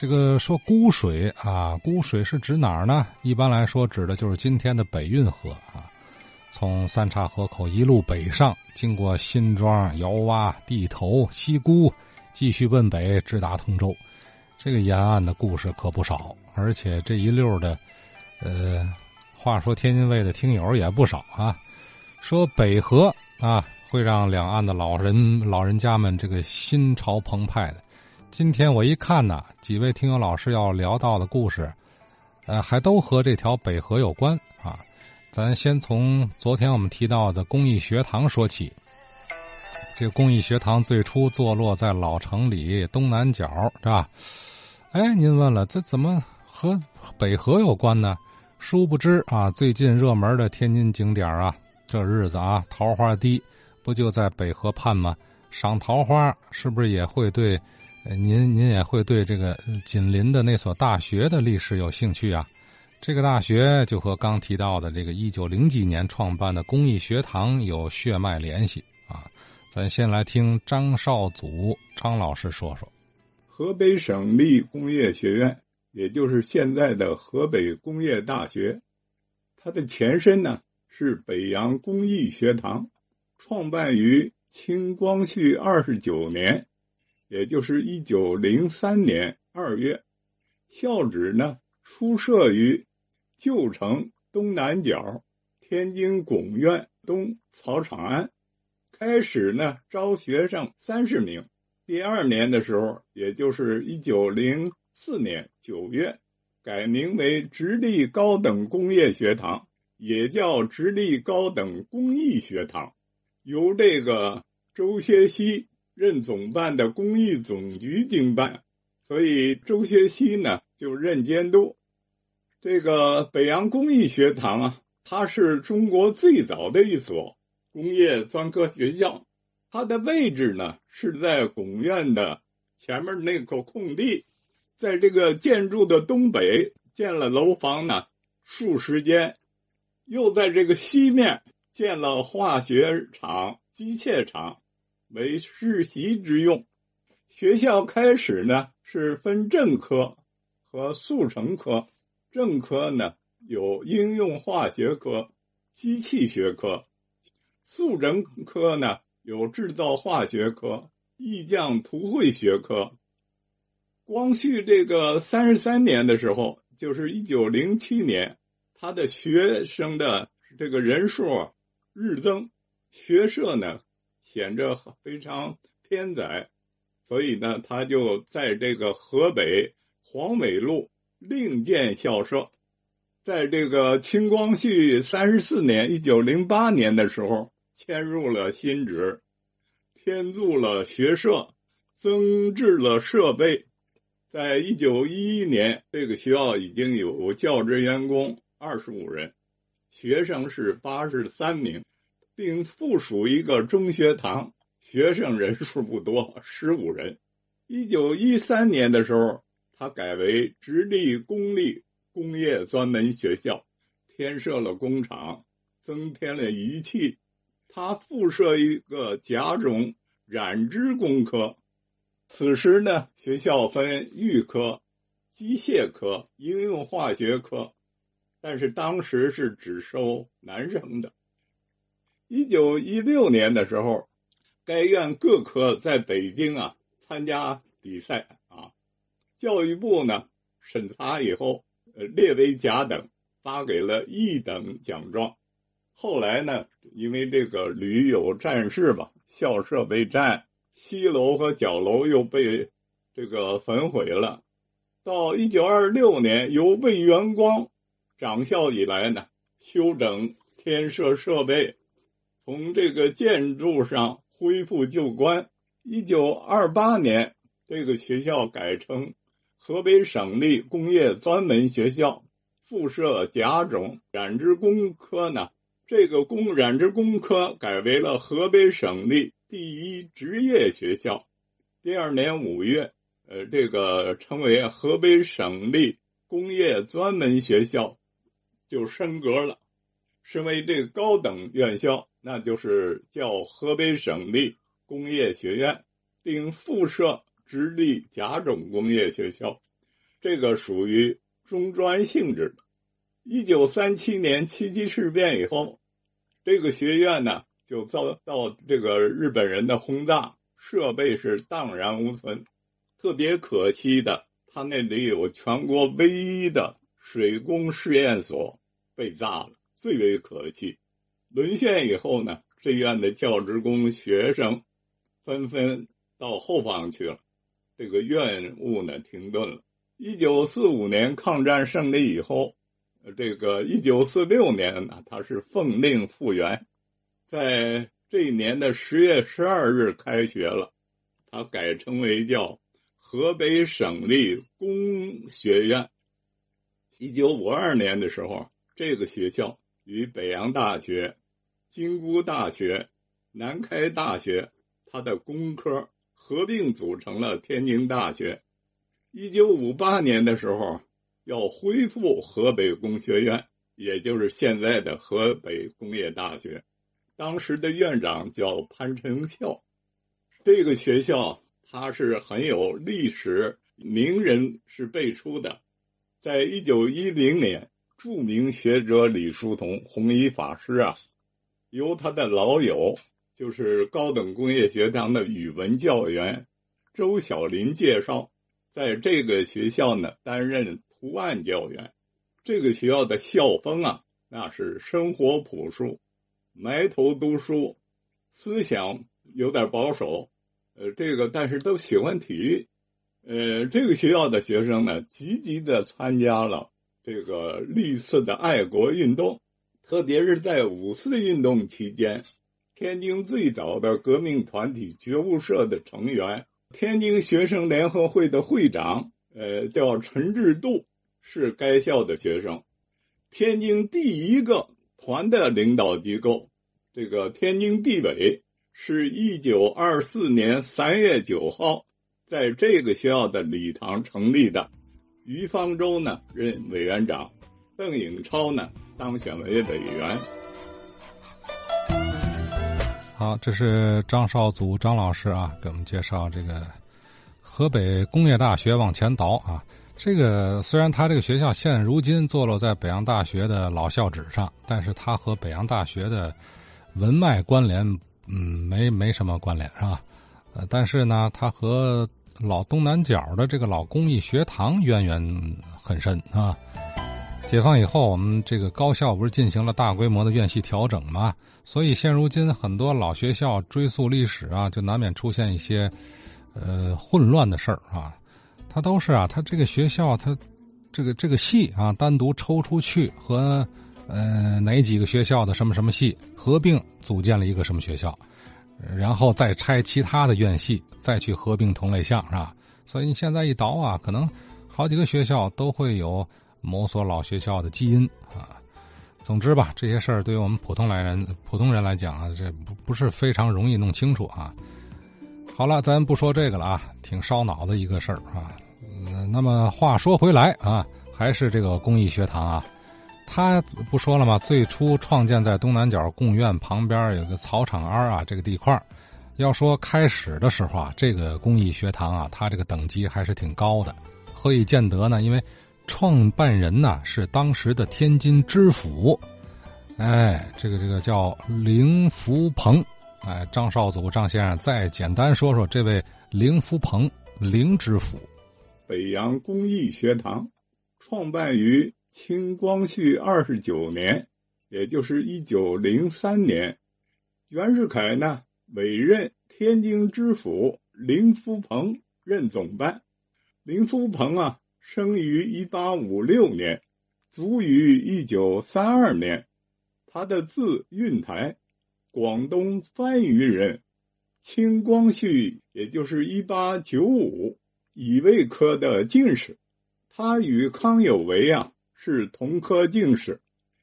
这个说沽水啊，沽水是指哪儿呢？一般来说，指的就是今天的北运河啊。从三岔河口一路北上，经过新庄、窑洼、地头、西沽，继续奔北，直达通州。这个沿岸的故事可不少，而且这一溜的，呃，话说天津卫的听友也不少啊。说北河啊，会让两岸的老人老人家们这个心潮澎湃的。今天我一看呢，几位听友老师要聊到的故事，呃，还都和这条北河有关啊。咱先从昨天我们提到的公益学堂说起。这公益学堂最初坐落在老城里东南角，是吧？哎，您问了，这怎么和北河有关呢？殊不知啊，最近热门的天津景点啊，这日子啊，桃花堤不就在北河畔吗？赏桃花是不是也会对您您也会对这个紧邻的那所大学的历史有兴趣啊？这个大学就和刚提到的这个一九零几年创办的公益学堂有血脉联系啊！咱先来听张少祖张老师说说，河北省立工业学院，也就是现在的河北工业大学，它的前身呢是北洋工艺学堂，创办于清光绪二十九年，也就是一九零三年二月，校址呢出设于。旧城东南角，天津拱院东草场庵，开始呢招学生三十名。第二年的时候，也就是一九零四年九月，改名为直隶高等工业学堂，也叫直隶高等工艺学堂，由这个周学熙任总办的工艺总局经办，所以周学熙呢就任监督。这个北洋工艺学堂啊，它是中国最早的一所工业专科学校。它的位置呢是在拱院的前面那口空地，在这个建筑的东北建了楼房呢数十间，又在这个西面建了化学厂、机械厂，为世袭之用。学校开始呢是分正科和速成科。正科呢有应用化学科、机器学科；速成科呢有制造化学科、意匠图绘学科。光绪这个三十三年的时候，就是一九零七年，他的学生的这个人数日增，学社呢显着非常偏窄，所以呢，他就在这个河北黄尾路。另建校舍，在这个清光绪三十四年（一九零八年）的时候，迁入了新址，添筑了学舍，增置了设备。在一九一一年，这个学校已经有教职员工二十五人，学生是八十三名，并附属一个中学堂，学生人数不多，十五人。一九一三年的时候。它改为直隶公立工业专门学校，添设了工厂，增添了仪器。它附设一个甲种染织工科。此时呢，学校分预科、机械科、应用化学科，但是当时是只收男生的。一九一六年的时候，该院各科在北京啊参加比赛啊。教育部呢审查以后，呃列为甲等，发给了一等奖状。后来呢，因为这个屡有战事吧，校舍被占，西楼和角楼又被这个焚毁了。到一九二六年，由魏元光掌校以来呢，修整添设设备，从这个建筑上恢复旧观。一九二八年，这个学校改成。河北省立工业专门学校附设甲种染织工科呢，这个工染织工科改为了河北省立第一职业学校。第二年五月，呃，这个成为河北省立工业专门学校，就升格了，升为这个高等院校，那就是叫河北省立工业学院，并附设。直隶甲种工业学校，这个属于中专性质的。一九三七年七七事变以后，这个学院呢就遭到这个日本人的轰炸，设备是荡然无存。特别可惜的，他那里有全国唯一的水工试验所被炸了，最为可惜。沦陷以后呢，这院的教职工学生纷纷到后方去了，这个院务呢停顿了。一九四五年抗战胜利以后。这个一九四六年呢，他是奉令复员，在这一年的十月十二日开学了，他改称为叫河北省立工学院。一九五二年的时候，这个学校与北洋大学、京估大学、南开大学，它的工科合并组成了天津大学。一九五八年的时候。要恢复河北工学院，也就是现在的河北工业大学。当时的院长叫潘成孝。这个学校它是很有历史名人是辈出的。在一九一零年，著名学者李叔同弘一法师啊，由他的老友，就是高等工业学堂的语文教员周小林介绍，在这个学校呢担任。图案教员，这个学校的校风啊，那是生活朴素，埋头读书，思想有点保守，呃，这个但是都喜欢体育，呃，这个学校的学生呢，积极的参加了这个历次的爱国运动，特别是在五四运动期间，天津最早的革命团体觉悟社的成员，天津学生联合会的会长，呃，叫陈志度。是该校的学生，天津第一个团的领导机构，这个天津地委是一九二四年三月九号在这个学校的礼堂成立的。于方舟呢任委员长，邓颖超呢当选为委员。好，这是张少祖张老师啊，给我们介绍这个河北工业大学往前倒啊。这个虽然他这个学校现如今坐落在北洋大学的老校址上，但是他和北洋大学的文脉关联，嗯，没没什么关联，是吧？呃，但是呢，他和老东南角的这个老工艺学堂渊源很深啊。解放以后，我们这个高校不是进行了大规模的院系调整嘛？所以现如今很多老学校追溯历史啊，就难免出现一些呃混乱的事儿啊。他都是啊，他这个学校，他这个这个系啊，单独抽出去和呃哪几个学校的什么什么系合并组建了一个什么学校，然后再拆其他的院系，再去合并同类项，是吧？所以你现在一倒啊，可能好几个学校都会有某所老学校的基因啊。总之吧，这些事儿对于我们普通来人、普通人来讲啊，这不不是非常容易弄清楚啊。好了，咱不说这个了啊，挺烧脑的一个事儿啊。嗯，那么话说回来啊，还是这个公益学堂啊，他不说了吗？最初创建在东南角贡院旁边有个草场庵啊，这个地块要说开始的时候啊，这个公益学堂啊，它这个等级还是挺高的。何以见得呢？因为创办人呢是当时的天津知府，哎，这个这个叫林福鹏。哎，张少祖张先生，再简单说说这位林福鹏，林知府。北洋工艺学堂创办于清光绪二十九年，也就是一九零三年。袁世凯呢委任天津知府林福鹏任总办。林福鹏啊，生于一八五六年，卒于一九三二年。他的字运台。广东番禺人，清光绪也就是一八九五乙未科的进士，他与康有为啊是同科进士，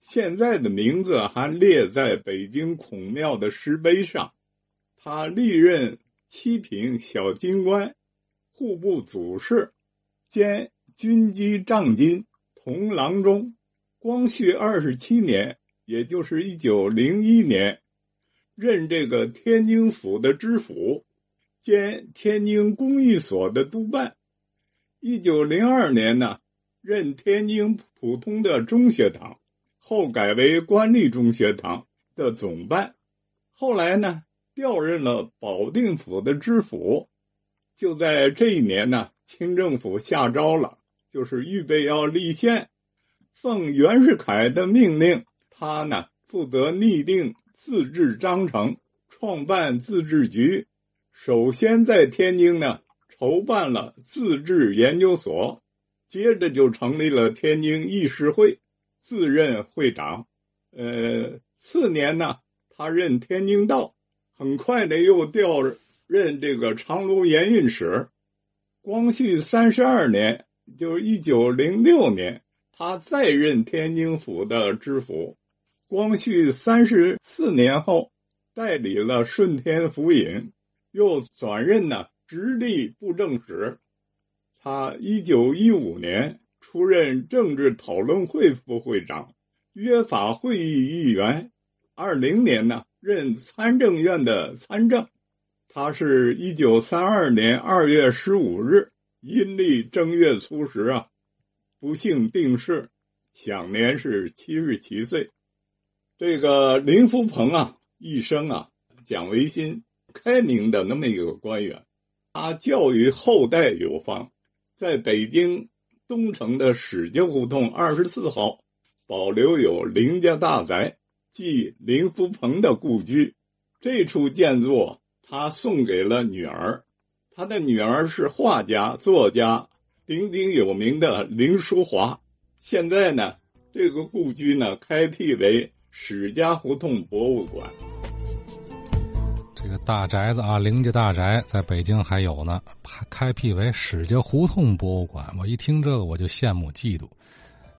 现在的名字还列在北京孔庙的石碑上。他历任七品小军官、户部主事兼军机帐金同郎中。光绪二十七年，也就是一九零一年。任这个天津府的知府，兼天津工艺所的督办。一九零二年呢，任天津普通的中学堂，后改为官立中学堂的总办。后来呢，调任了保定府的知府。就在这一年呢，清政府下诏了，就是预备要立宪，奉袁世凯的命令，他呢负责拟定自治章程，创办自治局。首先在天津呢筹办了自治研究所，接着就成立了天津议事会，自任会长。呃，次年呢。他任天津道，很快的又调任这个长芦盐运使。光绪三十二年，就是一九零六年，他再任天津府的知府。光绪三十四年后，代理了顺天府尹，又转任呢直隶布政使。他一九一五年出任政治讨论会副会长、约法会议议员。二零年呢，任参政院的参政。他是一九三二年二月十五日阴历正月初十啊，不幸病逝，享年是七十七岁。这个林福鹏啊，一生啊讲维新、开明的那么一个官员，他教育后代有方，在北京东城的史家胡同二十四号保留有林家大宅。即林福鹏的故居，这处建筑他送给了女儿，他的女儿是画家、作家，鼎鼎有名的林淑华。现在呢，这个故居呢开辟为史家胡同博物馆。这个大宅子啊，林家大宅在北京还有呢，开辟为史家胡同博物馆。我一听这个，我就羡慕嫉妒。